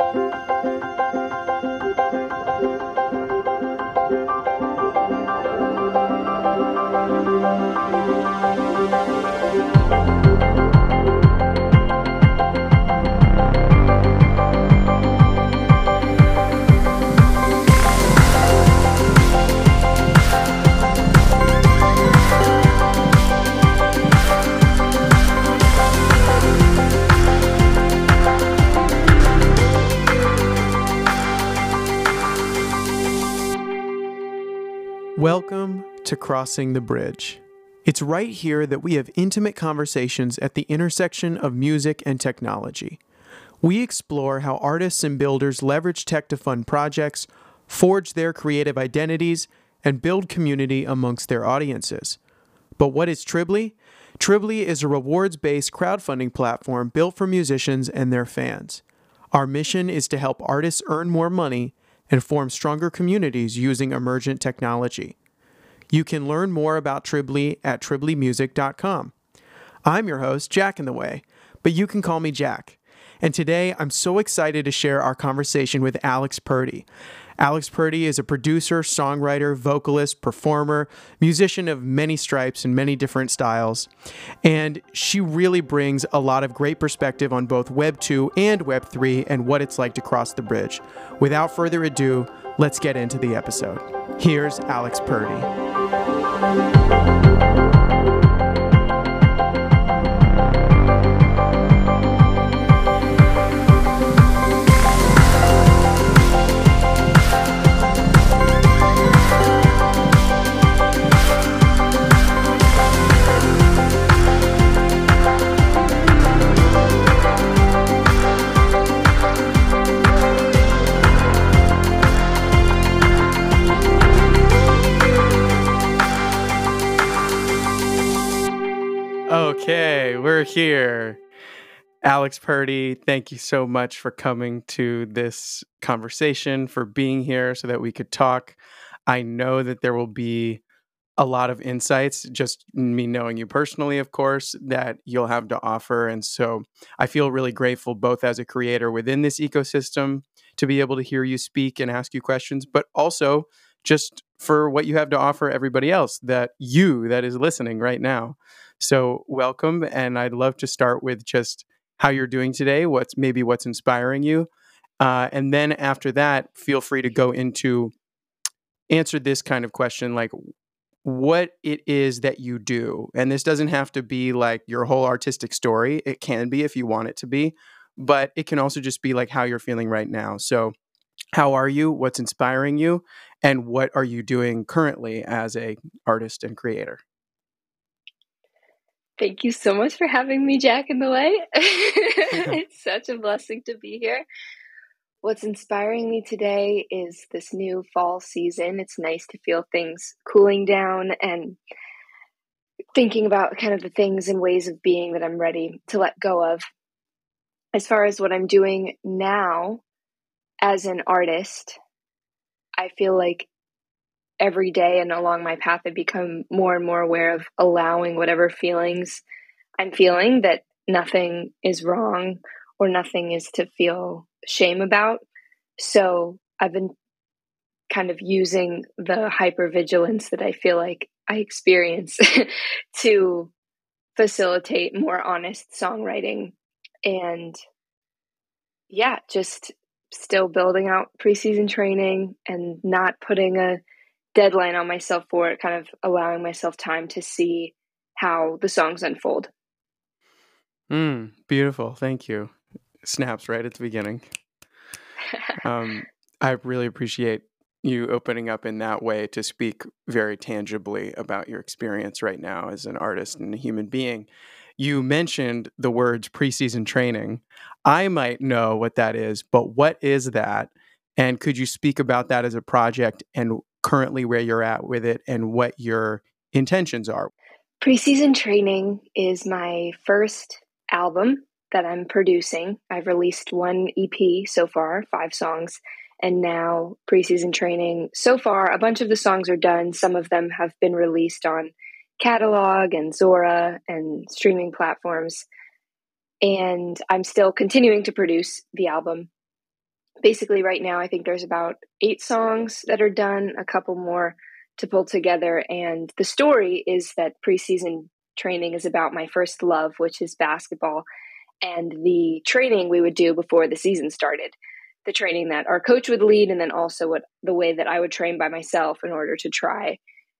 Welcome to Crossing the Bridge. It's right here that we have intimate conversations at the intersection of music and technology. We explore how artists and builders leverage tech to fund projects, forge their creative identities, and build community amongst their audiences. But what is Tribly? Tribly is a rewards based crowdfunding platform built for musicians and their fans. Our mission is to help artists earn more money and form stronger communities using emergent technology. You can learn more about Tribly at triblymusic.com. I'm your host, Jack in the Way, but you can call me Jack. And today I'm so excited to share our conversation with Alex Purdy. Alex Purdy is a producer, songwriter, vocalist, performer, musician of many stripes and many different styles. And she really brings a lot of great perspective on both Web 2 and Web 3 and what it's like to cross the bridge. Without further ado, let's get into the episode. Here's Alex Purdy. Thank you. Okay, we're here. Alex Purdy, thank you so much for coming to this conversation, for being here so that we could talk. I know that there will be a lot of insights, just me knowing you personally, of course, that you'll have to offer. And so I feel really grateful, both as a creator within this ecosystem, to be able to hear you speak and ask you questions, but also just for what you have to offer everybody else that you that is listening right now. So, welcome. And I'd love to start with just how you're doing today, what's maybe what's inspiring you. Uh, and then after that, feel free to go into answer this kind of question like what it is that you do. And this doesn't have to be like your whole artistic story. It can be if you want it to be, but it can also just be like how you're feeling right now. So, how are you? What's inspiring you? And what are you doing currently as a artist and creator? Thank you so much for having me, Jack, in the way. it's such a blessing to be here. What's inspiring me today is this new fall season. It's nice to feel things cooling down and thinking about kind of the things and ways of being that I'm ready to let go of. As far as what I'm doing now as an artist, I feel like every day and along my path, I've become more and more aware of allowing whatever feelings I'm feeling that nothing is wrong or nothing is to feel shame about. So I've been kind of using the hypervigilance that I feel like I experience to facilitate more honest songwriting and yeah, just still building out preseason training and not putting a deadline on myself for it, kind of allowing myself time to see how the songs unfold. Mm, beautiful. Thank you. Snaps right at the beginning. um, I really appreciate you opening up in that way to speak very tangibly about your experience right now as an artist and a human being. You mentioned the words preseason training. I might know what that is, but what is that? And could you speak about that as a project and currently where you're at with it and what your intentions are. Preseason Training is my first album that I'm producing. I've released one EP so far, five songs, and now Preseason Training. So far, a bunch of the songs are done. Some of them have been released on Catalog and Zora and streaming platforms. And I'm still continuing to produce the album. Basically, right now, I think there's about eight songs that are done, a couple more to pull together. And the story is that preseason training is about my first love, which is basketball, and the training we would do before the season started. The training that our coach would lead, and then also what the way that I would train by myself in order to try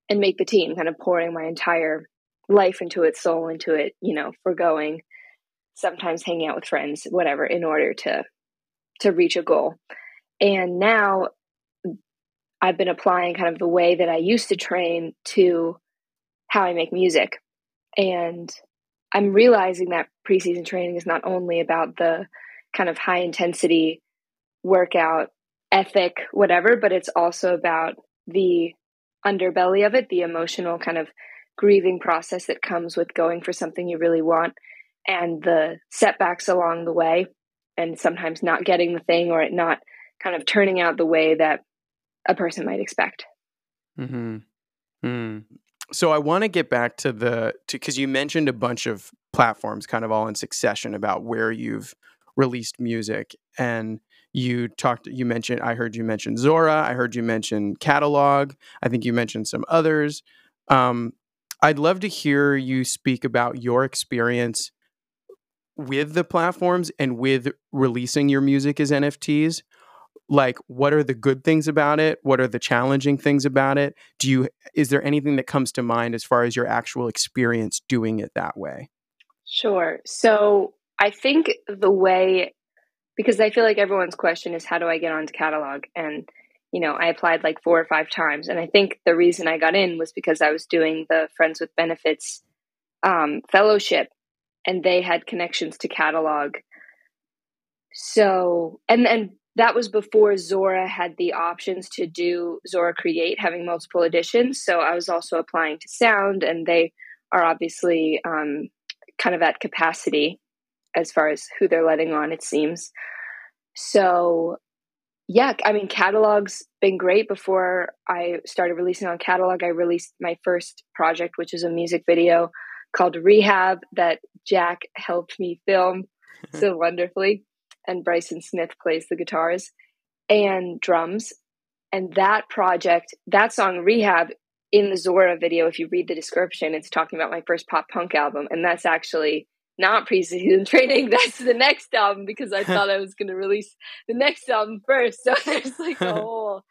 and make the team, kind of pouring my entire life into it, soul into it, you know, forgoing, sometimes hanging out with friends, whatever, in order to to reach a goal. And now I've been applying kind of the way that I used to train to how I make music. And I'm realizing that preseason training is not only about the kind of high intensity workout ethic, whatever, but it's also about the underbelly of it, the emotional kind of grieving process that comes with going for something you really want and the setbacks along the way and sometimes not getting the thing or it not kind of turning out the way that a person might expect. Mm-hmm. Mm. So I want to get back to the because you mentioned a bunch of platforms, kind of all in succession, about where you've released music, and you talked. You mentioned. I heard you mention Zora. I heard you mention Catalog. I think you mentioned some others. Um, I'd love to hear you speak about your experience with the platforms and with releasing your music as NFTs like what are the good things about it? What are the challenging things about it? Do you is there anything that comes to mind as far as your actual experience doing it that way? Sure. So i think the way because i feel like everyone's question is how do i get onto catalog? And you know i applied like four or five times and i think the reason i got in was because i was doing the friends with benefits um, fellowship and they had connections to catalog so and and that was before Zora had the options to do Zora Create, having multiple editions. So I was also applying to Sound, and they are obviously um, kind of at capacity as far as who they're letting on, it seems. So, yeah, I mean, catalog's been great. Before I started releasing on catalog, I released my first project, which is a music video called Rehab that Jack helped me film so wonderfully and Bryson Smith plays the guitars and drums. And that project, that song Rehab in the Zora video, if you read the description, it's talking about my first pop punk album. And that's actually not preseason training. That's the next album because I thought I was going to release the next album first. So there's like a whole,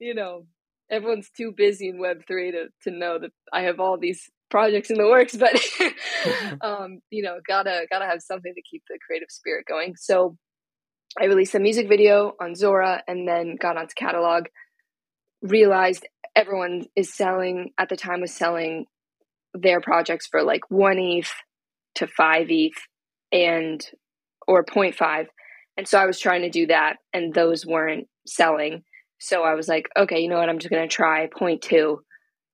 you know, everyone's too busy in Web3 to, to know that I have all these projects in the works, but um, you know, gotta gotta have something to keep the creative spirit going. So I released a music video on Zora and then got onto catalog. Realized everyone is selling at the time was selling their projects for like one ETH to five ETH and or 0.5. And so I was trying to do that and those weren't selling. So I was like, okay, you know what? I'm just going to try 0.2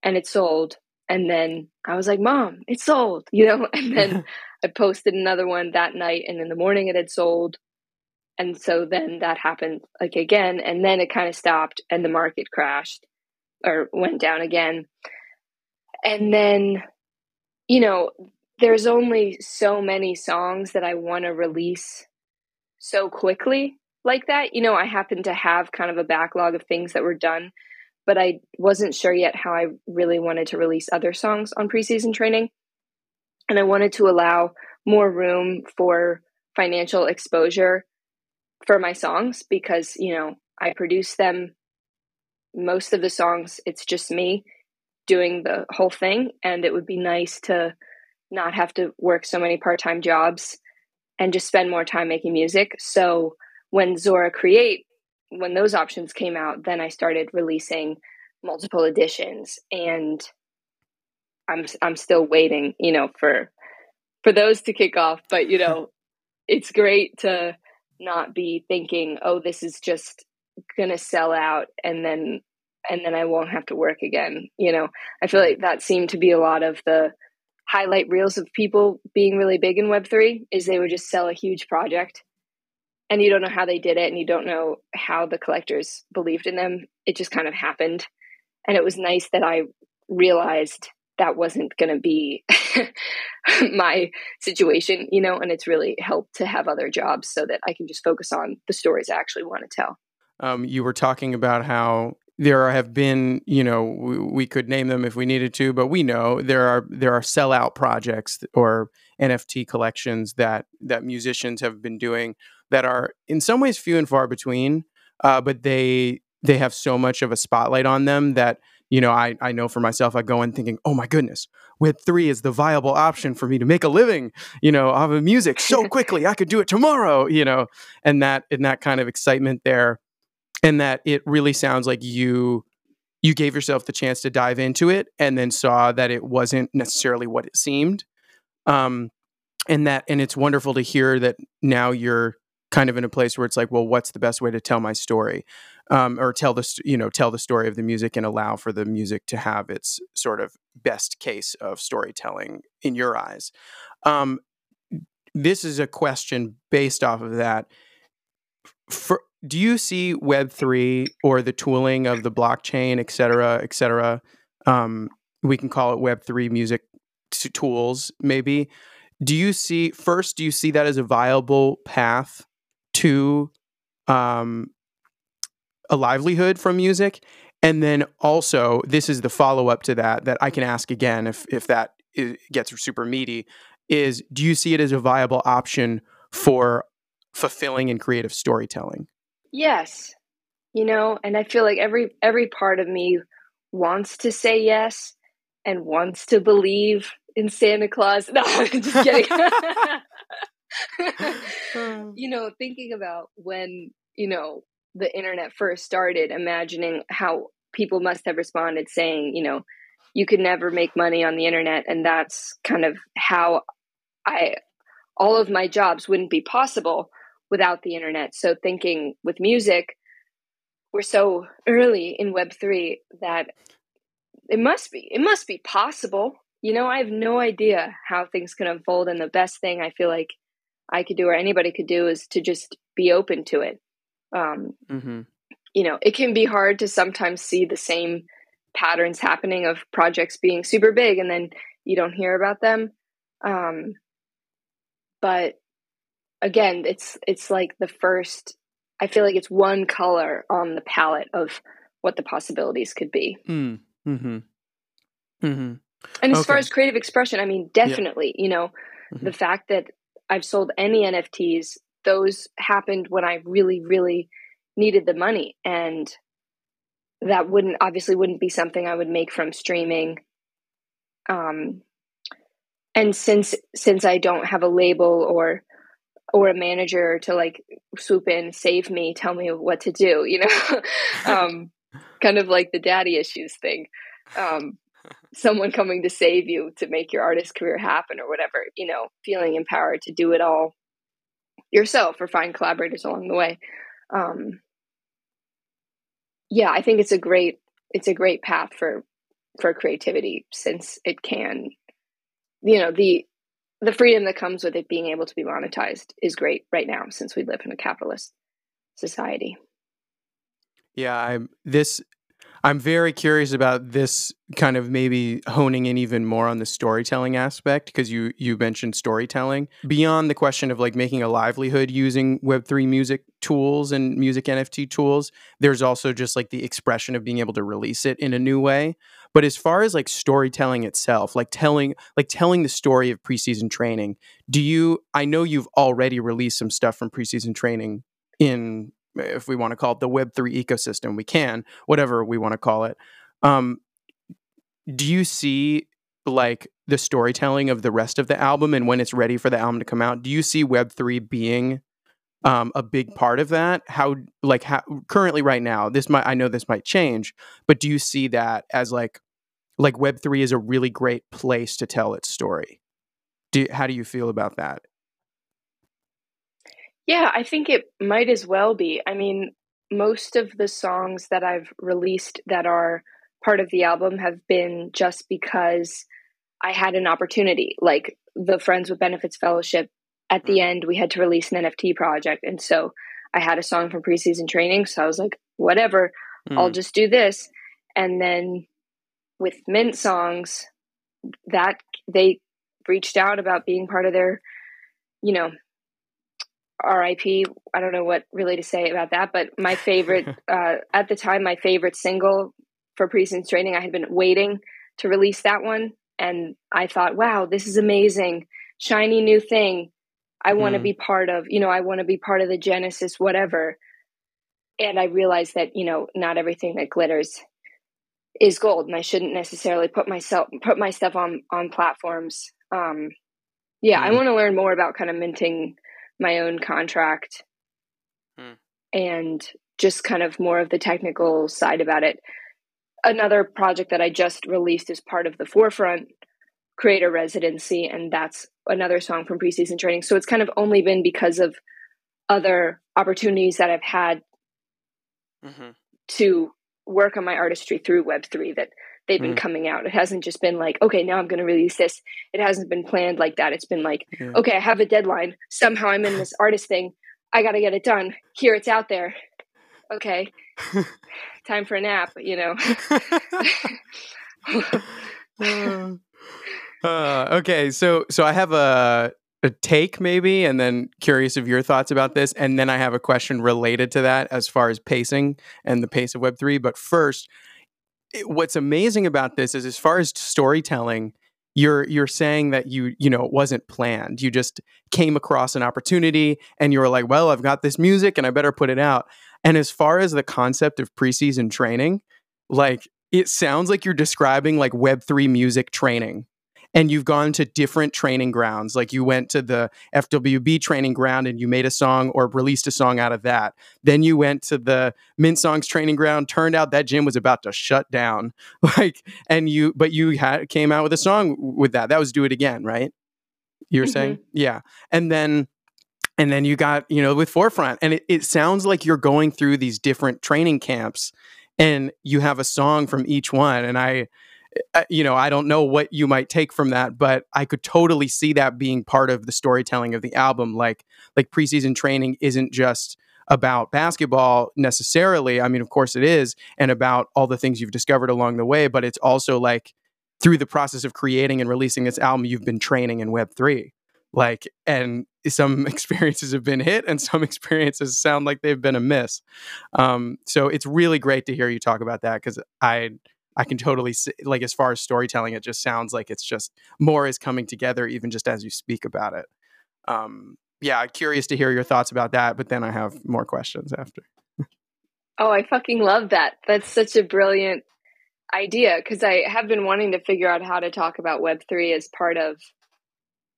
and it sold and then I was like, Mom, it sold, you know? And then I posted another one that night, and in the morning it had sold. And so then that happened like again, and then it kind of stopped, and the market crashed or went down again. And then, you know, there's only so many songs that I want to release so quickly like that. You know, I happen to have kind of a backlog of things that were done but I wasn't sure yet how I really wanted to release other songs on preseason training. And I wanted to allow more room for financial exposure for my songs because, you know, I produce them. Most of the songs, it's just me doing the whole thing. And it would be nice to not have to work so many part time jobs and just spend more time making music. So when Zora Create when those options came out, then I started releasing multiple editions and I'm I'm still waiting, you know, for for those to kick off, but you know, it's great to not be thinking, "Oh, this is just going to sell out and then and then I won't have to work again." You know, I feel like that seemed to be a lot of the highlight reels of people being really big in web3 is they would just sell a huge project and you don't know how they did it and you don't know how the collectors believed in them it just kind of happened and it was nice that i realized that wasn't going to be my situation, you know, and it's really helped to have other jobs so that I can just focus on the stories I actually want to tell. Um, you were talking about how there have been, you know, we, we, could name them if we needed to, but we know there are there are sellout projects or NFT collections that that musicians have been doing that are in some ways few and far between, uh, but they they have so much of a spotlight on them that you know I I know for myself I go in thinking, oh my goodness, Web three is the viable option for me to make a living, you know, of a music so quickly I could do it tomorrow, you know, and that and that kind of excitement there and that it really sounds like you you gave yourself the chance to dive into it and then saw that it wasn't necessarily what it seemed. Um and that and it's wonderful to hear that now you're kind of in a place where it's like well what's the best way to tell my story um, or tell the you know tell the story of the music and allow for the music to have its sort of best case of storytelling in your eyes um, this is a question based off of that for do you see Web3 or the tooling of the blockchain, et cetera, et cetera? Um, we can call it Web3 music t- tools, maybe. Do you see, first, do you see that as a viable path to um, a livelihood from music? And then also, this is the follow up to that that I can ask again if, if that is, gets super meaty is do you see it as a viable option for fulfilling and creative storytelling? Yes. You know, and I feel like every every part of me wants to say yes and wants to believe in Santa Claus. No, I'm just kidding. Hmm. you know, thinking about when, you know, the internet first started, imagining how people must have responded saying, you know, you could never make money on the internet and that's kind of how I all of my jobs wouldn't be possible without the internet. So thinking with music, we're so early in Web3 that it must be, it must be possible. You know, I have no idea how things can unfold. And the best thing I feel like I could do or anybody could do is to just be open to it. Um, mm-hmm. You know, it can be hard to sometimes see the same patterns happening of projects being super big and then you don't hear about them. Um, but again, it's it's like the first. I feel like it's one color on the palette of what the possibilities could be. Mm. Hmm. Mm-hmm. And as okay. far as creative expression, I mean, definitely, yeah. you know, mm-hmm. the fact that I've sold any NFTs, those happened when I really, really needed the money. And that wouldn't obviously wouldn't be something I would make from streaming. Um, and since since I don't have a label or or a manager to like swoop in, save me, tell me what to do, you know, um, kind of like the daddy issues thing. Um, someone coming to save you to make your artist career happen or whatever, you know, feeling empowered to do it all yourself or find collaborators along the way. Um, yeah, I think it's a great it's a great path for for creativity since it can you know the the freedom that comes with it being able to be monetized is great right now since we live in a capitalist society. Yeah, I'm this I'm very curious about this kind of maybe honing in even more on the storytelling aspect because you you mentioned storytelling. Beyond the question of like making a livelihood using web3 music tools and music NFT tools there's also just like the expression of being able to release it in a new way. But as far as like storytelling itself, like telling like telling the story of preseason training, do you I know you've already released some stuff from preseason training in if we want to call it the web3 ecosystem, we can, whatever we want to call it. Um, do you see like the storytelling of the rest of the album and when it's ready for the album to come out, do you see web3 being um, a big part of that? How like how currently right now, this might I know this might change, but do you see that as like like Web3 is a really great place to tell its story. Do, how do you feel about that? Yeah, I think it might as well be. I mean, most of the songs that I've released that are part of the album have been just because I had an opportunity. Like the Friends with Benefits Fellowship, at the mm. end, we had to release an NFT project. And so I had a song from preseason training. So I was like, whatever, mm. I'll just do this. And then with Mint songs, that they reached out about being part of their, you know, RIP. I don't know what really to say about that, but my favorite uh, at the time, my favorite single for pre-season training, I had been waiting to release that one, and I thought, wow, this is amazing, shiny new thing. I want to mm. be part of, you know, I want to be part of the Genesis, whatever. And I realized that, you know, not everything that glitters is gold, and I shouldn't necessarily put myself put my stuff on on platforms. Um, yeah, mm. I want to learn more about kind of minting my own contract hmm. and just kind of more of the technical side about it. Another project that I just released as part of the Forefront creator residency, and that's another song from preseason training. So it's kind of only been because of other opportunities that I've had mm-hmm. to work on my artistry through Web3 that they've been mm. coming out. It hasn't just been like, okay, now I'm going to release this. It hasn't been planned like that. It's been like, yeah. okay, I have a deadline. Somehow I'm in this artist thing. I got to get it done. Here it's out there. Okay. Time for a nap, you know. uh, okay, so so I have a a take maybe and then curious of your thoughts about this and then I have a question related to that as far as pacing and the pace of web3 but first what's amazing about this is as far as storytelling you're you're saying that you you know it wasn't planned. You just came across an opportunity and you were like well i've got this music and i better put it out. And as far as the concept of preseason training like it sounds like you're describing like web3 music training and you've gone to different training grounds. Like you went to the FWB training ground and you made a song or released a song out of that. Then you went to the Mint Songs training ground. Turned out that gym was about to shut down. Like, and you, but you had came out with a song with that. That was Do It Again, right? You were mm-hmm. saying? Yeah. And then, and then you got, you know, with Forefront. And it, it sounds like you're going through these different training camps and you have a song from each one. And I, you know, I don't know what you might take from that, but I could totally see that being part of the storytelling of the album. Like, like preseason training isn't just about basketball necessarily. I mean, of course it is, and about all the things you've discovered along the way, but it's also like through the process of creating and releasing this album, you've been training in Web3. Like, and some experiences have been hit and some experiences sound like they've been a miss. Um, so it's really great to hear you talk about that because I, I can totally see, like as far as storytelling, it just sounds like it's just more is coming together, even just as you speak about it. Um, yeah, curious to hear your thoughts about that, but then I have more questions after. oh, I fucking love that. That's such a brilliant idea because I have been wanting to figure out how to talk about Web3 as part of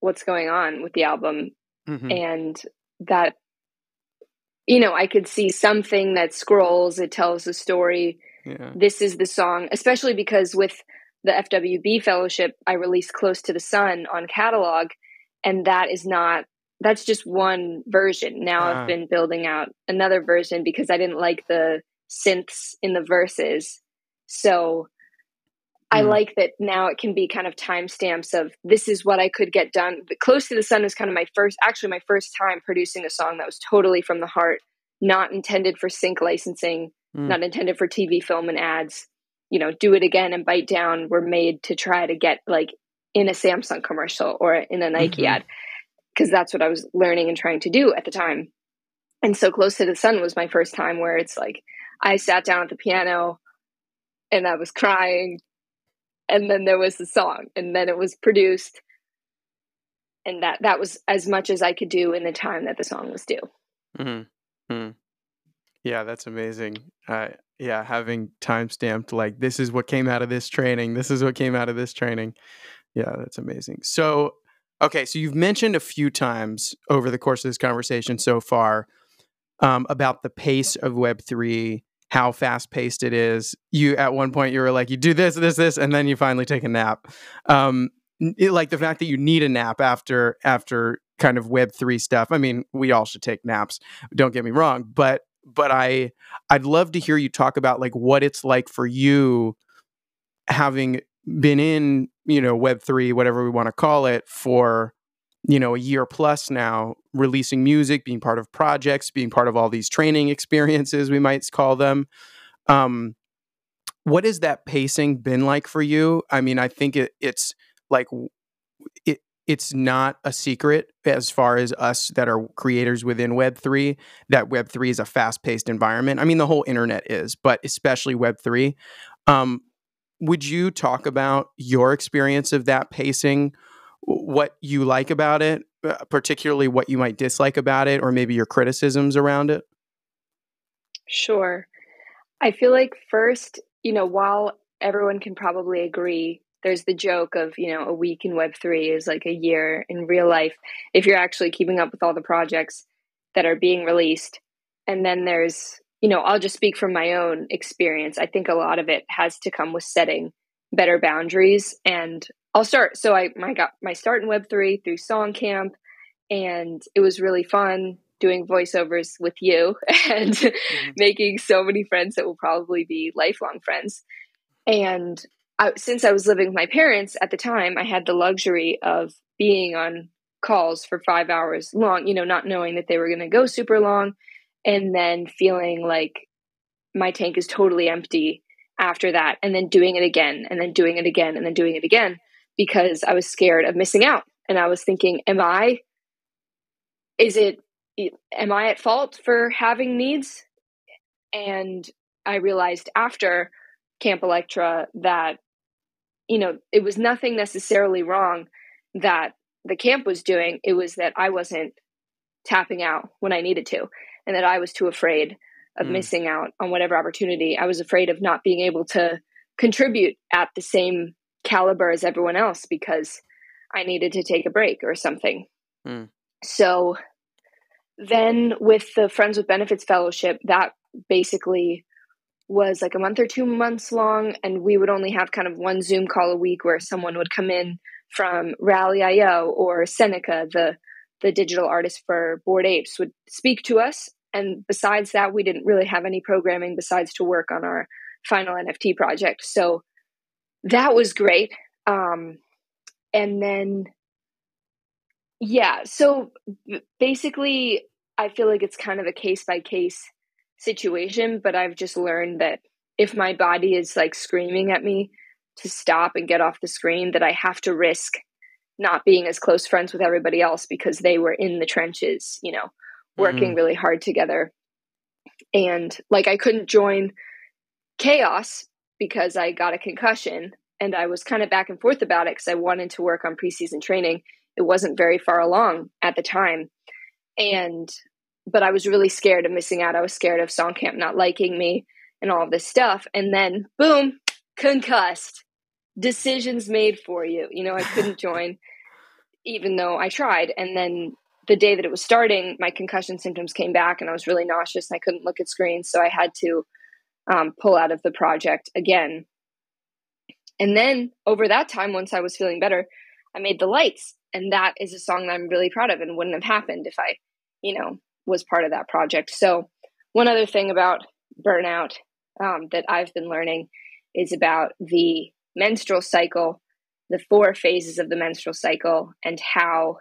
what's going on with the album. Mm-hmm. And that, you know, I could see something that scrolls, it tells a story yeah. this is the song, especially because with the FWB fellowship, I released Close to the Sun on catalog, and that is not that's just one version. Now I've ah. been building out another version because I didn't like the synths in the verses. So I mm. like that now it can be kind of timestamps of this is what I could get done. But Close to the Sun is kind of my first, actually, my first time producing a song that was totally from the heart, not intended for sync licensing, mm. not intended for TV, film, and ads. You know, do it again and bite down were made to try to get like in a Samsung commercial or in a Nike mm-hmm. ad because that's what I was learning and trying to do at the time. And so close to the sun was my first time where it's like I sat down at the piano and I was crying and then there was the song and then it was produced and that that was as much as I could do in the time that the song was due. Mm-hmm. Yeah, that's amazing. Uh, yeah, having time stamped like this is what came out of this training. This is what came out of this training. Yeah, that's amazing. So, okay, so you've mentioned a few times over the course of this conversation so far um, about the pace of Web three, how fast paced it is. You at one point you were like, you do this, this, this, and then you finally take a nap. Um, it, like the fact that you need a nap after after kind of Web three stuff. I mean, we all should take naps. Don't get me wrong, but but I I'd love to hear you talk about like what it's like for you having been in, you know, web3, whatever we want to call it for you know, a year plus now releasing music, being part of projects, being part of all these training experiences we might call them. Um what has that pacing been like for you? I mean, I think it, it's like it's not a secret as far as us that are creators within web3 that web3 is a fast-paced environment. I mean the whole internet is but especially web3 um, would you talk about your experience of that pacing? What you like about it uh, particularly what you might dislike about it or maybe your criticisms around it? Sure. I feel like first you know while everyone can probably agree there's the joke of you know a week in web3 is like a year in real life if you're actually keeping up with all the projects that are being released. And then there's you know i'll just speak from my own experience. I think a lot of it has to come with setting better boundaries. And i'll start so i my got my start in web3 through Songcamp and it was really fun doing voiceovers with you and mm-hmm. making so many friends that will probably be lifelong friends. And I, since I was living with my parents at the time, I had the luxury of being on calls for five hours long, you know, not knowing that they were going to go super long, and then feeling like my tank is totally empty after that, and then doing it again, and then doing it again, and then doing it again because I was scared of missing out. And I was thinking, am I, is it, am I at fault for having needs? And I realized after Camp Elektra that you know, it was nothing necessarily wrong that the camp was doing. It was that I wasn't tapping out when I needed to, and that I was too afraid of mm. missing out on whatever opportunity. I was afraid of not being able to contribute at the same caliber as everyone else because I needed to take a break or something. Mm. So then with the Friends with Benefits Fellowship, that basically was like a month or two months long, and we would only have kind of one Zoom call a week where someone would come in from Rally.io or Seneca, the the digital artist for Bored Apes, would speak to us. And besides that, we didn't really have any programming besides to work on our final NFT project. So that was great. Um, and then, yeah, so basically, I feel like it's kind of a case by case situation, but I've just learned that if my body is like screaming at me to stop and get off the screen, that I have to risk not being as close friends with everybody else because they were in the trenches, you know, working mm-hmm. really hard together. And like I couldn't join chaos because I got a concussion and I was kind of back and forth about it because I wanted to work on preseason training. It wasn't very far along at the time. And but I was really scared of missing out. I was scared of Songcamp not liking me and all this stuff. And then, boom, concussed. Decisions made for you. You know, I couldn't join even though I tried. And then the day that it was starting, my concussion symptoms came back and I was really nauseous and I couldn't look at screens. So I had to um, pull out of the project again. And then over that time, once I was feeling better, I made the lights. And that is a song that I'm really proud of and wouldn't have happened if I, you know, was part of that project. So, one other thing about burnout um, that I've been learning is about the menstrual cycle, the four phases of the menstrual cycle, and how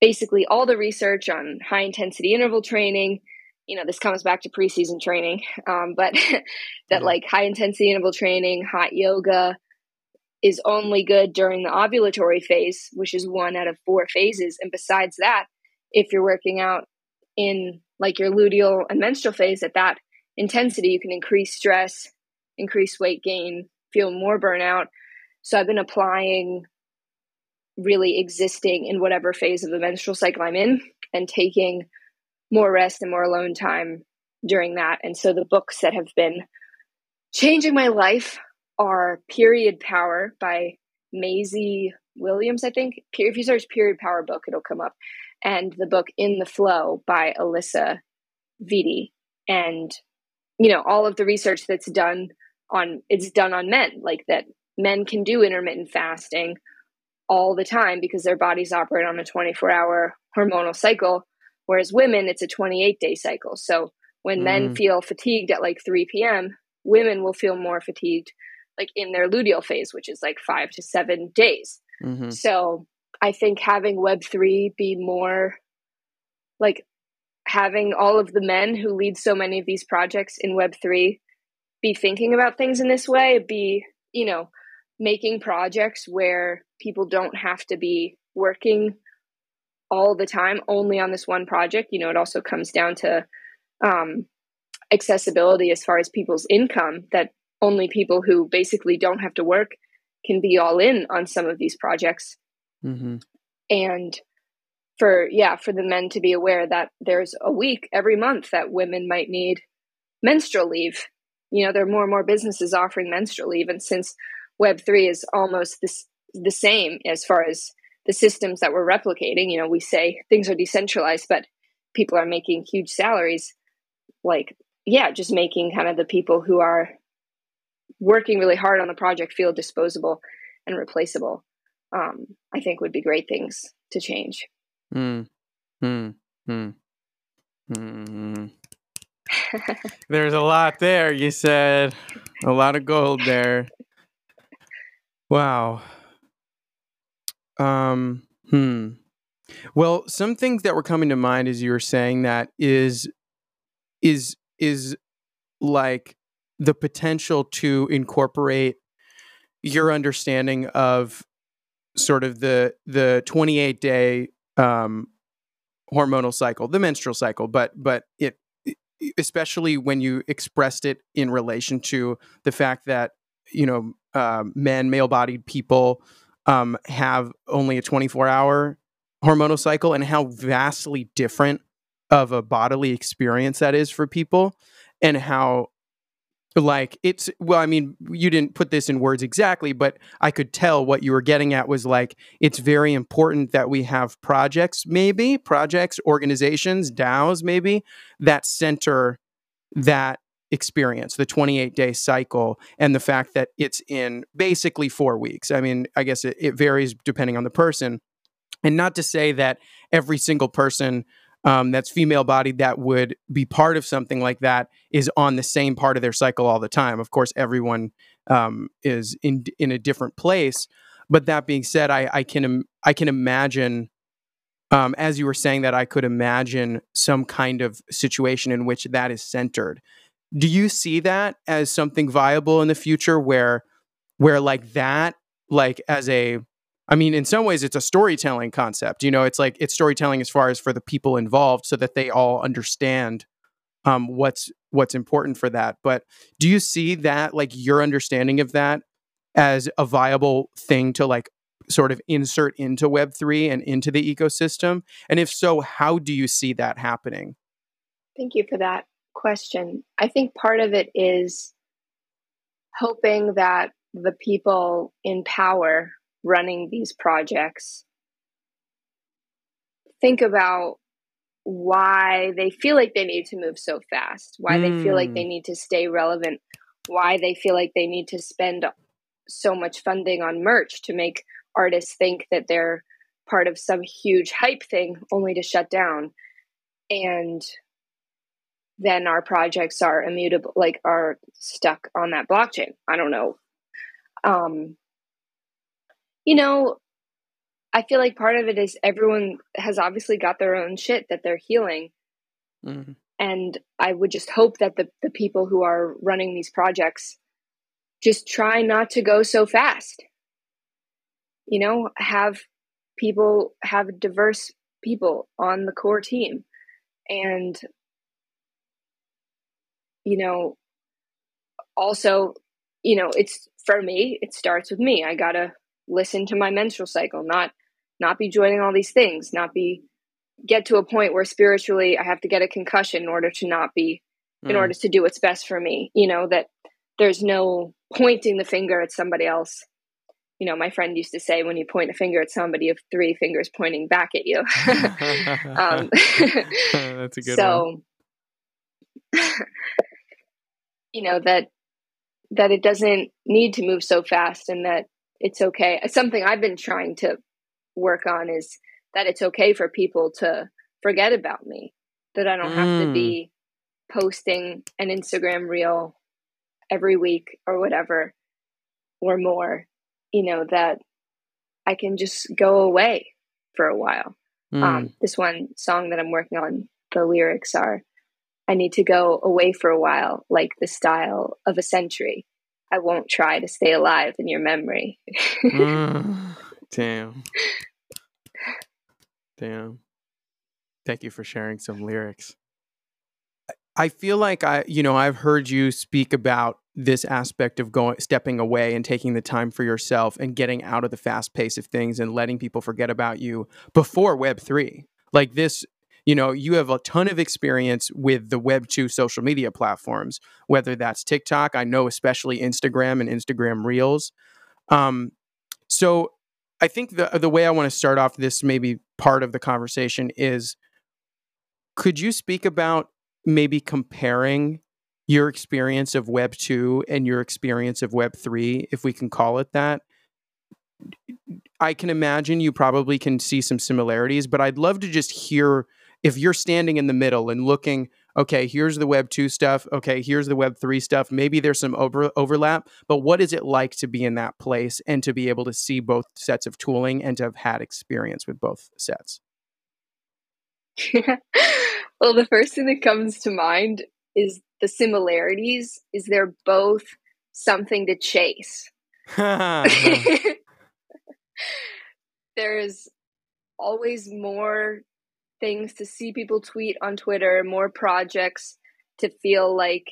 basically all the research on high intensity interval training. You know, this comes back to preseason training, um, but that like high intensity interval training, hot yoga, is only good during the ovulatory phase, which is one out of four phases. And besides that, if you're working out in like your luteal and menstrual phase at that intensity, you can increase stress, increase weight gain, feel more burnout. So I've been applying really existing in whatever phase of the menstrual cycle I'm in and taking more rest and more alone time during that. And so the books that have been changing my life are Period Power by Maisie Williams, I think. If you search Period Power book, it'll come up and the book In the Flow by Alisa Vitti. And, you know, all of the research that's done on it's done on men, like that men can do intermittent fasting all the time because their bodies operate on a 24 hour hormonal cycle, whereas women, it's a 28 day cycle. So when mm. men feel fatigued at like 3 p.m., women will feel more fatigued like in their luteal phase, which is like five to seven days. Mm-hmm. So I think having Web3 be more like having all of the men who lead so many of these projects in Web3 be thinking about things in this way, be, you know, making projects where people don't have to be working all the time only on this one project. You know, it also comes down to um, accessibility as far as people's income, that only people who basically don't have to work can be all in on some of these projects. Mm-hmm. And for, yeah, for the men to be aware that there's a week every month that women might need menstrual leave. You know, there are more and more businesses offering menstrual leave. And since Web3 is almost this, the same as far as the systems that we're replicating. You know, we say things are decentralized, but people are making huge salaries. Like, yeah, just making kind of the people who are working really hard on the project feel disposable and replaceable. Um, I think would be great things to change. Mm. Mm. Mm. Mm. There's a lot there, you said. A lot of gold there. Wow. Um, hmm. Well, some things that were coming to mind as you were saying that is is is like the potential to incorporate your understanding of sort of the the 28 day um hormonal cycle the menstrual cycle but but it especially when you expressed it in relation to the fact that you know uh, men male bodied people um, have only a 24 hour hormonal cycle and how vastly different of a bodily experience that is for people and how like it's well i mean you didn't put this in words exactly but i could tell what you were getting at was like it's very important that we have projects maybe projects organizations daos maybe that center that experience, the 28 day cycle, and the fact that it's in basically four weeks. I mean, I guess it, it varies depending on the person. And not to say that every single person um, that's female bodied that would be part of something like that is on the same part of their cycle all the time. Of course, everyone um, is in in a different place. But that being said, I, I can I can imagine, um, as you were saying that, I could imagine some kind of situation in which that is centered do you see that as something viable in the future where where like that like as a I mean, in some ways, it's a storytelling concept. You know, it's like it's storytelling as far as for the people involved, so that they all understand um, what's what's important for that. But do you see that, like your understanding of that, as a viable thing to like sort of insert into Web three and into the ecosystem? And if so, how do you see that happening? Thank you for that question. I think part of it is hoping that the people in power running these projects think about why they feel like they need to move so fast, why mm. they feel like they hmm. need to stay relevant, why they feel like they need to spend so much funding on merch to make artists think that they're part of some huge hype thing only to shut down. And then our projects are immutable, like are stuck on that blockchain. I don't know. Um, you know, I feel like part of it is everyone has obviously got their own shit that they're healing. Mm-hmm. And I would just hope that the, the people who are running these projects just try not to go so fast. You know, have people, have diverse people on the core team and you know, also, you know, it's for me, it starts with me. I got to listen to my menstrual cycle, not not be joining all these things, not be get to a point where spiritually I have to get a concussion in order to not be mm. in order to do what's best for me. You know, that there's no pointing the finger at somebody else. You know, my friend used to say when you point a finger at somebody, you have three fingers pointing back at you. um, That's a good so, you know that that it doesn't need to move so fast and that it's okay something i've been trying to work on is that it's okay for people to forget about me that i don't mm. have to be mm. posting an instagram reel every week or whatever or more you know that i can just go away for a while mm. um, this one song that i'm working on the lyrics are I need to go away for a while, like the style of a century. I won't try to stay alive in your memory. mm. Damn. Damn. Thank you for sharing some lyrics. I feel like I, you know, I've heard you speak about this aspect of going stepping away and taking the time for yourself and getting out of the fast pace of things and letting people forget about you before web 3. Like this, you know, you have a ton of experience with the web 2 social media platforms, whether that's TikTok, I know especially Instagram and Instagram Reels. Um so I think the the way I want to start off this maybe part of the conversation is could you speak about maybe comparing your experience of Web 2 and your experience of Web 3, if we can call it that. I can imagine you probably can see some similarities, but I'd love to just hear if you're standing in the middle and looking, okay, here's the Web 2 stuff, okay, here's the Web 3 stuff. Maybe there's some over- overlap, but what is it like to be in that place and to be able to see both sets of tooling and to have had experience with both sets? well, the first thing that comes to mind is the similarities is they're both something to chase. There's always more things to see people tweet on Twitter, more projects to feel like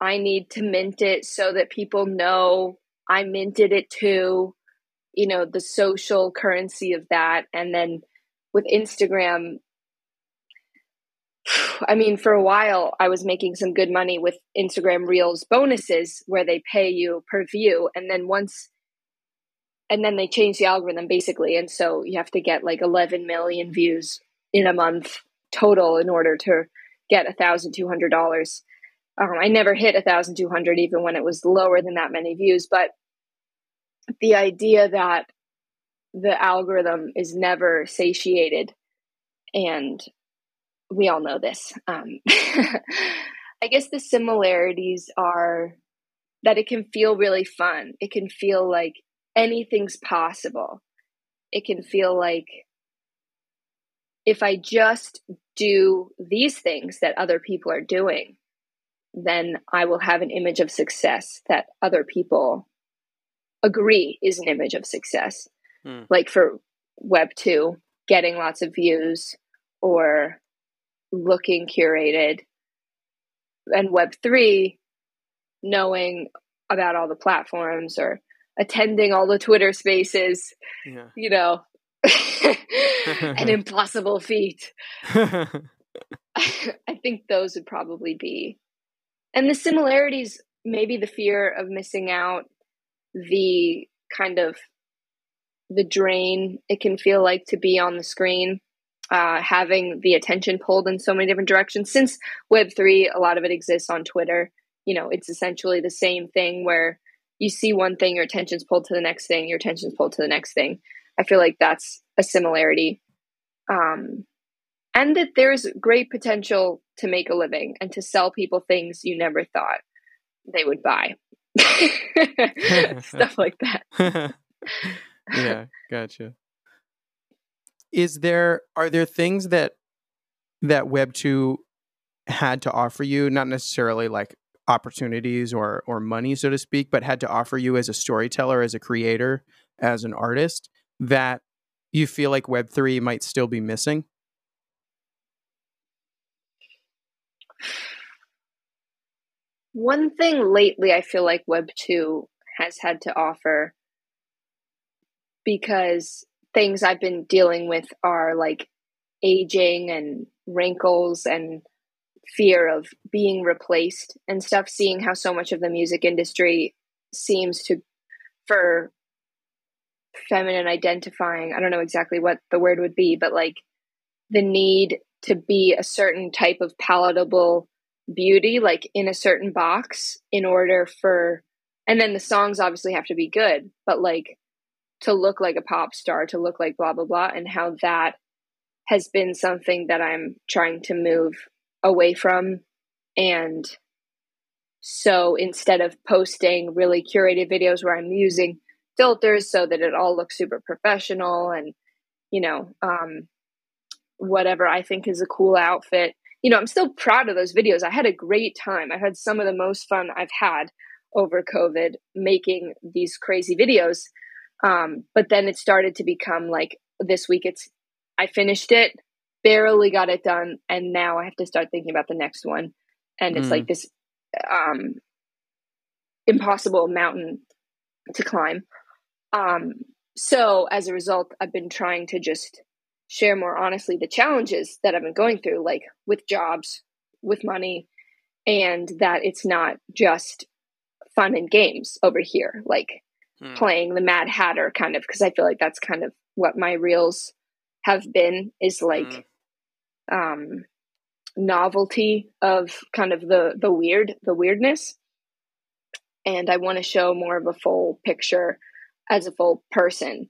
I need to mint it so that people know I minted it too. You know, the social currency of that. And then with Instagram, I mean, for a while, I was making some good money with Instagram Reels bonuses where they pay you per view. And then once, and then they change the algorithm basically. And so you have to get like 11 million views in a month total in order to get $1,200. Um, I never hit 1,200 even when it was lower than that many views. But the idea that the algorithm is never satiated and we all know this. Um, I guess the similarities are that it can feel really fun. It can feel like anything's possible. It can feel like if I just do these things that other people are doing, then I will have an image of success that other people agree is an image of success. Hmm. Like for Web 2, getting lots of views or looking curated and web3 knowing about all the platforms or attending all the twitter spaces yeah. you know an impossible feat i think those would probably be and the similarities maybe the fear of missing out the kind of the drain it can feel like to be on the screen uh, having the attention pulled in so many different directions. Since Web3, a lot of it exists on Twitter. You know, it's essentially the same thing where you see one thing, your attention's pulled to the next thing, your attention's pulled to the next thing. I feel like that's a similarity. Um, and that there's great potential to make a living and to sell people things you never thought they would buy. Stuff like that. yeah, gotcha is there are there things that that web 2 had to offer you not necessarily like opportunities or or money so to speak but had to offer you as a storyteller as a creator as an artist that you feel like web 3 might still be missing? One thing lately i feel like web 2 has had to offer because things I've been dealing with are like aging and wrinkles and fear of being replaced and stuff seeing how so much of the music industry seems to for feminine identifying i don't know exactly what the word would be but like the need to be a certain type of palatable beauty like in a certain box in order for and then the songs obviously have to be good but like to look like a pop star, to look like blah, blah, blah, and how that has been something that I'm trying to move away from. And so instead of posting really curated videos where I'm using filters so that it all looks super professional and, you know, um, whatever I think is a cool outfit, you know, I'm still proud of those videos. I had a great time. I've had some of the most fun I've had over COVID making these crazy videos. Um, but then it started to become like this week it's I finished it, barely got it done, and now I have to start thinking about the next one. And it's mm. like this um impossible mountain to climb. Um so as a result, I've been trying to just share more honestly the challenges that I've been going through, like with jobs, with money, and that it's not just fun and games over here, like hmm. playing the Mad Hatter kind of, because I feel like that's kind of what my reels have been is like hmm. um novelty of kind of the the weird the weirdness and i want to show more of a full picture as a full person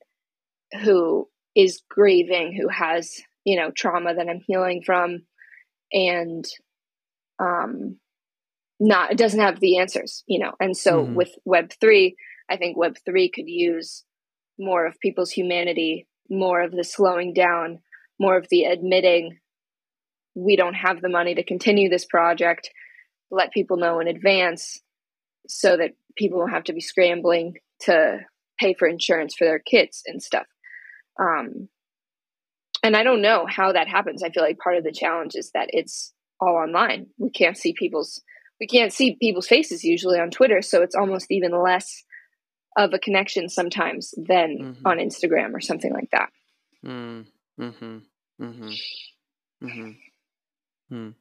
who is grieving who has you know trauma that i'm healing from and um not it doesn't have the answers you know and so mm-hmm. with web 3 i think web 3 could use more of people's humanity more of the slowing down more of the admitting we don't have the money to continue this project let people know in advance so that people don't have to be scrambling to pay for insurance for their kids and stuff um, and i don't know how that happens i feel like part of the challenge is that it's all online we can't see people's we can't see people's faces usually on Twitter, so it's almost even less of a connection sometimes than mm-hmm. on Instagram or something like that. Mm, mm-hmm. Mm-hmm. Mm-hmm. Mm.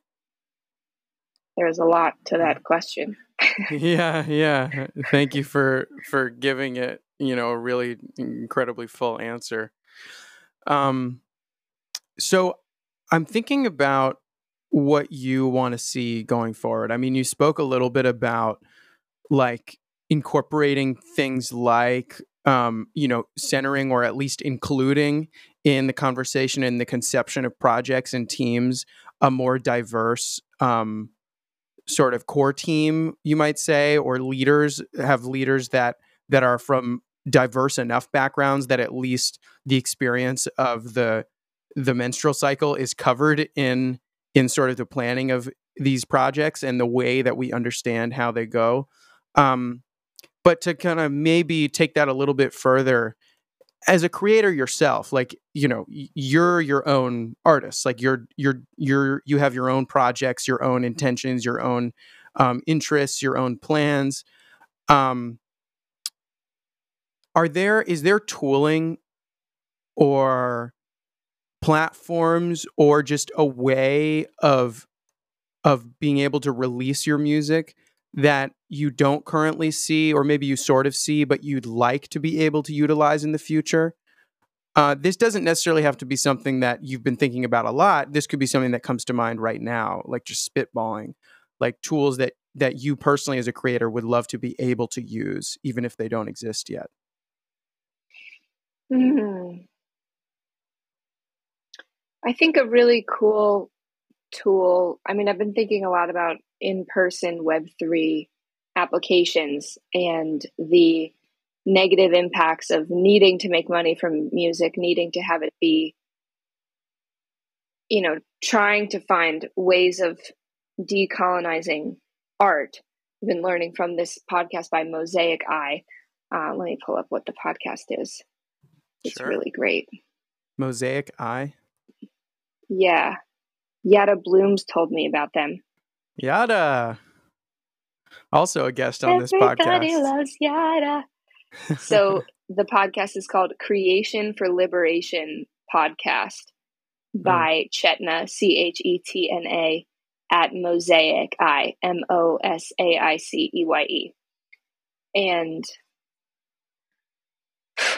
There's a lot to that question. yeah, yeah. Thank you for for giving it, you know, a really incredibly full answer. Um so I'm thinking about what you want to see going forward. I mean, you spoke a little bit about like incorporating things like um, you know, centering or at least including in the conversation and the conception of projects and teams a more diverse um, sort of core team, you might say, or leaders have leaders that that are from diverse enough backgrounds that at least the experience of the the menstrual cycle is covered in in sort of the planning of these projects and the way that we understand how they go. Um, but to kind of maybe take that a little bit further, as a creator yourself, like you know, you're your own artist. Like you're you're you're you have your own projects, your own intentions, your own um, interests, your own plans. Um, are there is there tooling or platforms or just a way of of being able to release your music that you don't currently see or maybe you sort of see but you'd like to be able to utilize in the future? Uh, this doesn't necessarily have to be something that you've been thinking about a lot. This could be something that comes to mind right now like just spitballing like tools that that you personally as a creator would love to be able to use even if they don't exist yet mm. I think a really cool tool. I mean, I've been thinking a lot about in person Web3 applications and the negative impacts of needing to make money from music, needing to have it be, you know, trying to find ways of decolonizing art. I've been learning from this podcast by Mosaic Eye. Uh, let me pull up what the podcast is. It's sure. really great. Mosaic Eye. Yeah. Yada Blooms told me about them. Yada. Also a guest on this podcast. Everybody loves Yada. so the podcast is called Creation for Liberation Podcast by mm. Chetna, C H E T N A, at Mosaic Eye, M O S A I C E Y E. And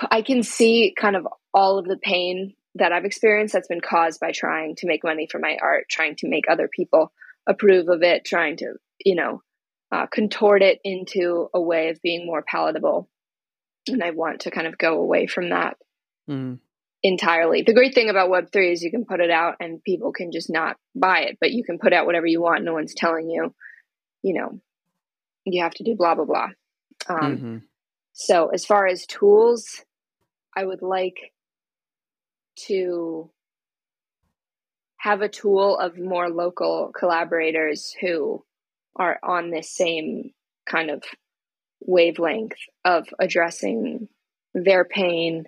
I can see kind of all of the pain that I've experienced that's been caused by trying to make money from my art, trying to make other people approve of it, trying to, you know, uh, contort it into a way of being more palatable. And I want to kind of go away from that mm. entirely. The great thing about Web3 is you can put it out and people can just not buy it, but you can put out whatever you want. No one's telling you, you know, you have to do blah, blah, blah. Um, mm-hmm. So, as far as tools, I would like to have a tool of more local collaborators who are on this same kind of wavelength of addressing their pain,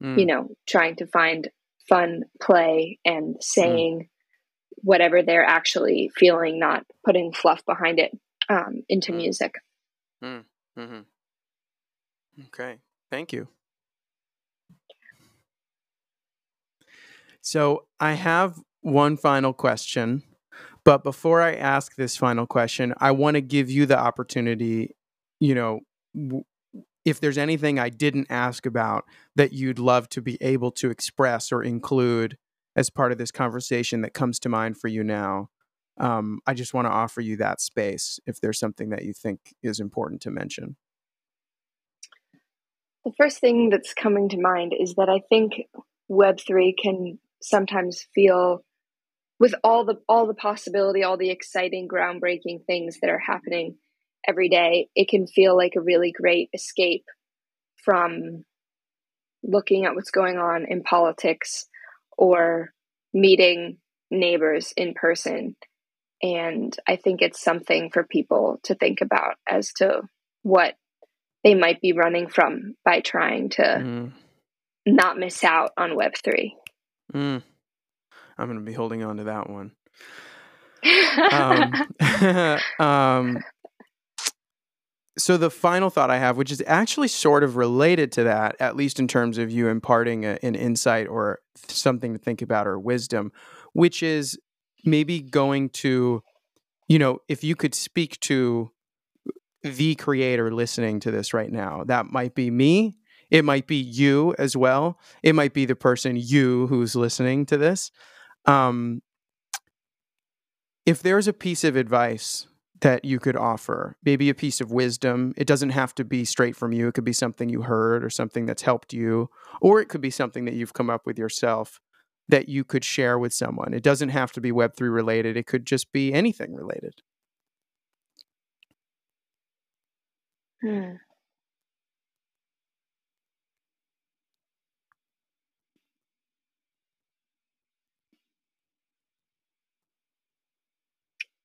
mm. you know, trying to find fun play and saying mm. whatever they're actually feeling, not putting fluff behind it um, into mm. music. Mm. Mm-hmm. Okay, thank you. So I have one final question. But before I ask this final question, I want to give you the opportunity, you know, w- if there's anything I didn't ask about that you'd love to be able to express or include as part of this conversation that comes to mind for you now, um, I just want to offer you that space if there's something that you think is important to mention. The first thing that's coming to mind is that I think Web3 can sometimes feel with all the all the possibility all the exciting groundbreaking things that are happening every day it can feel like a really great escape from looking at what's going on in politics or meeting neighbors in person. And i think it's something for people to think about as to what they might be running from by trying to mm. not miss out on web3 mm. I'm going to be holding on to that one. um, um, so the final thought I have, which is actually sort of related to that, at least in terms of you imparting a, an insight or something to think about or wisdom, which is maybe going to, you know, if you could speak to the creator listening to this right now, that might be me. It might be you as well. It might be the person you who's listening to this. Um, if there's a piece of advice that you could offer, maybe a piece of wisdom, it doesn't have to be straight from you. It could be something you heard or something that's helped you, or it could be something that you've come up with yourself that you could share with someone. It doesn't have to be Web3 related, it could just be anything related. Hmm.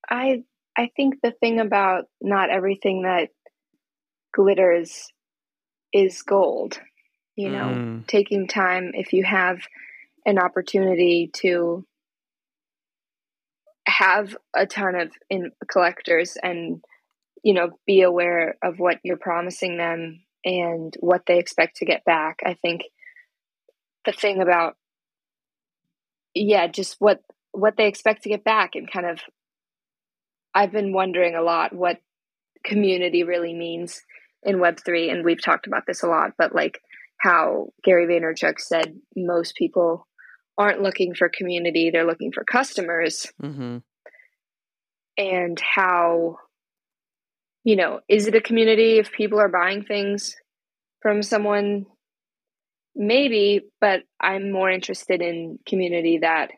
I I think the thing about not everything that glitters is gold. You know, mm. taking time if you have an opportunity to have a ton of in collectors and you know be aware of what you're promising them and what they expect to get back i think the thing about yeah just what what they expect to get back and kind of I've been wondering a lot what community really means in Web3. And we've talked about this a lot, but like how Gary Vaynerchuk said most people aren't looking for community, they're looking for customers. Mm-hmm. And how, you know, is it a community if people are buying things from someone? Maybe, but I'm more interested in community that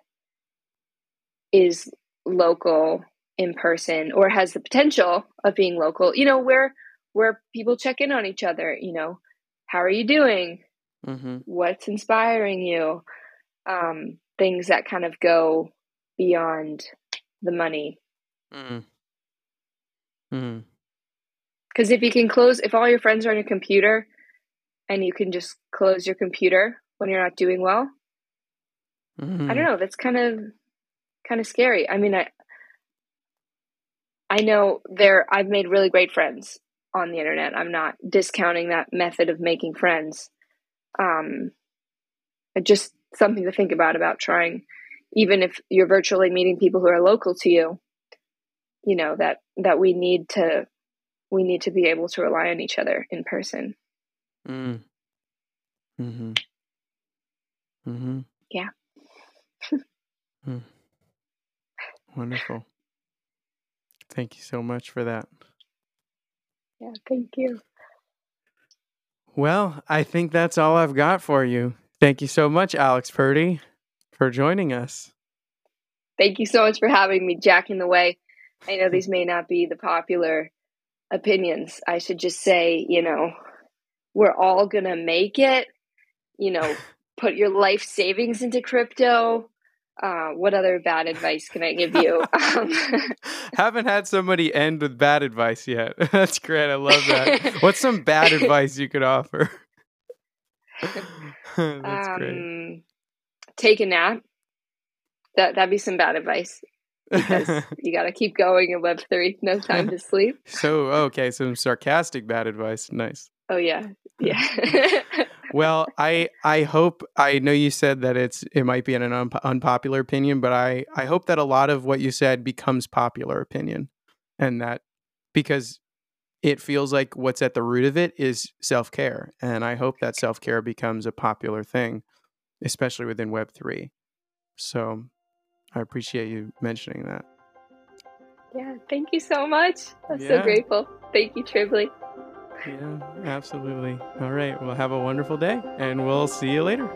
is local in person or has the potential of being local you know where where people check in on each other you know how are you doing mm-hmm. what's inspiring you um, things that kind of go beyond the money because mm-hmm. Mm-hmm. if you can close if all your friends are on your computer and you can just close your computer when you're not doing well i don't mm-hmm. know that's kind of kind of scary i mean i I know there I've made really great friends on the internet. I'm not discounting that method of making friends. Um, just something to think about about trying, even if you're virtually meeting people who are local to you. You know that that we need to we need to be able to rely on each other in person. Mm. Hmm. Hmm. Yeah. mm. Wonderful. Thank you so much for that. Yeah, thank you. Well, I think that's all I've got for you. Thank you so much, Alex Purdy, for joining us. Thank you so much for having me, Jack in the Way. I know these may not be the popular opinions. I should just say, you know, we're all going to make it. You know, put your life savings into crypto. Uh, what other bad advice can I give you? Um, Haven't had somebody end with bad advice yet. That's great. I love that. What's some bad advice you could offer? That's um, great. Take a nap. That that'd be some bad advice because you got to keep going in Web three. No time to sleep. so oh, okay, some sarcastic bad advice. Nice. Oh yeah, yeah. well, I I hope I know you said that it's it might be an un- unpopular opinion, but I I hope that a lot of what you said becomes popular opinion, and that because it feels like what's at the root of it is self care, and I hope that self care becomes a popular thing, especially within Web three. So, I appreciate you mentioning that. Yeah, thank you so much. I'm yeah. so grateful. Thank you, Tribly. Yeah, absolutely. All right. Well, have a wonderful day, and we'll see you later.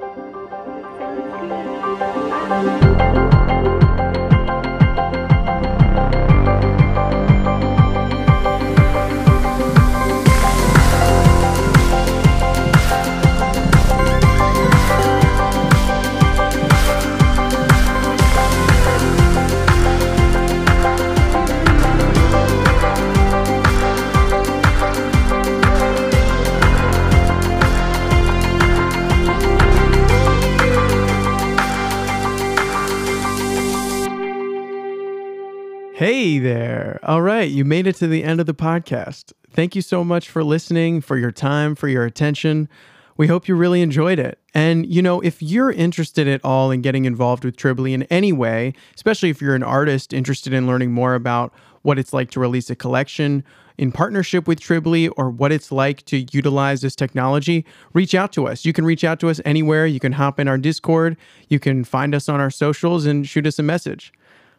Hey there. All right, you made it to the end of the podcast. Thank you so much for listening, for your time, for your attention. We hope you really enjoyed it. And, you know, if you're interested at all in getting involved with Tribly in any way, especially if you're an artist interested in learning more about what it's like to release a collection in partnership with Tribly or what it's like to utilize this technology, reach out to us. You can reach out to us anywhere. You can hop in our Discord. You can find us on our socials and shoot us a message.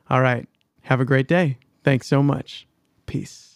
All right. Have a great day. Thanks so much. Peace.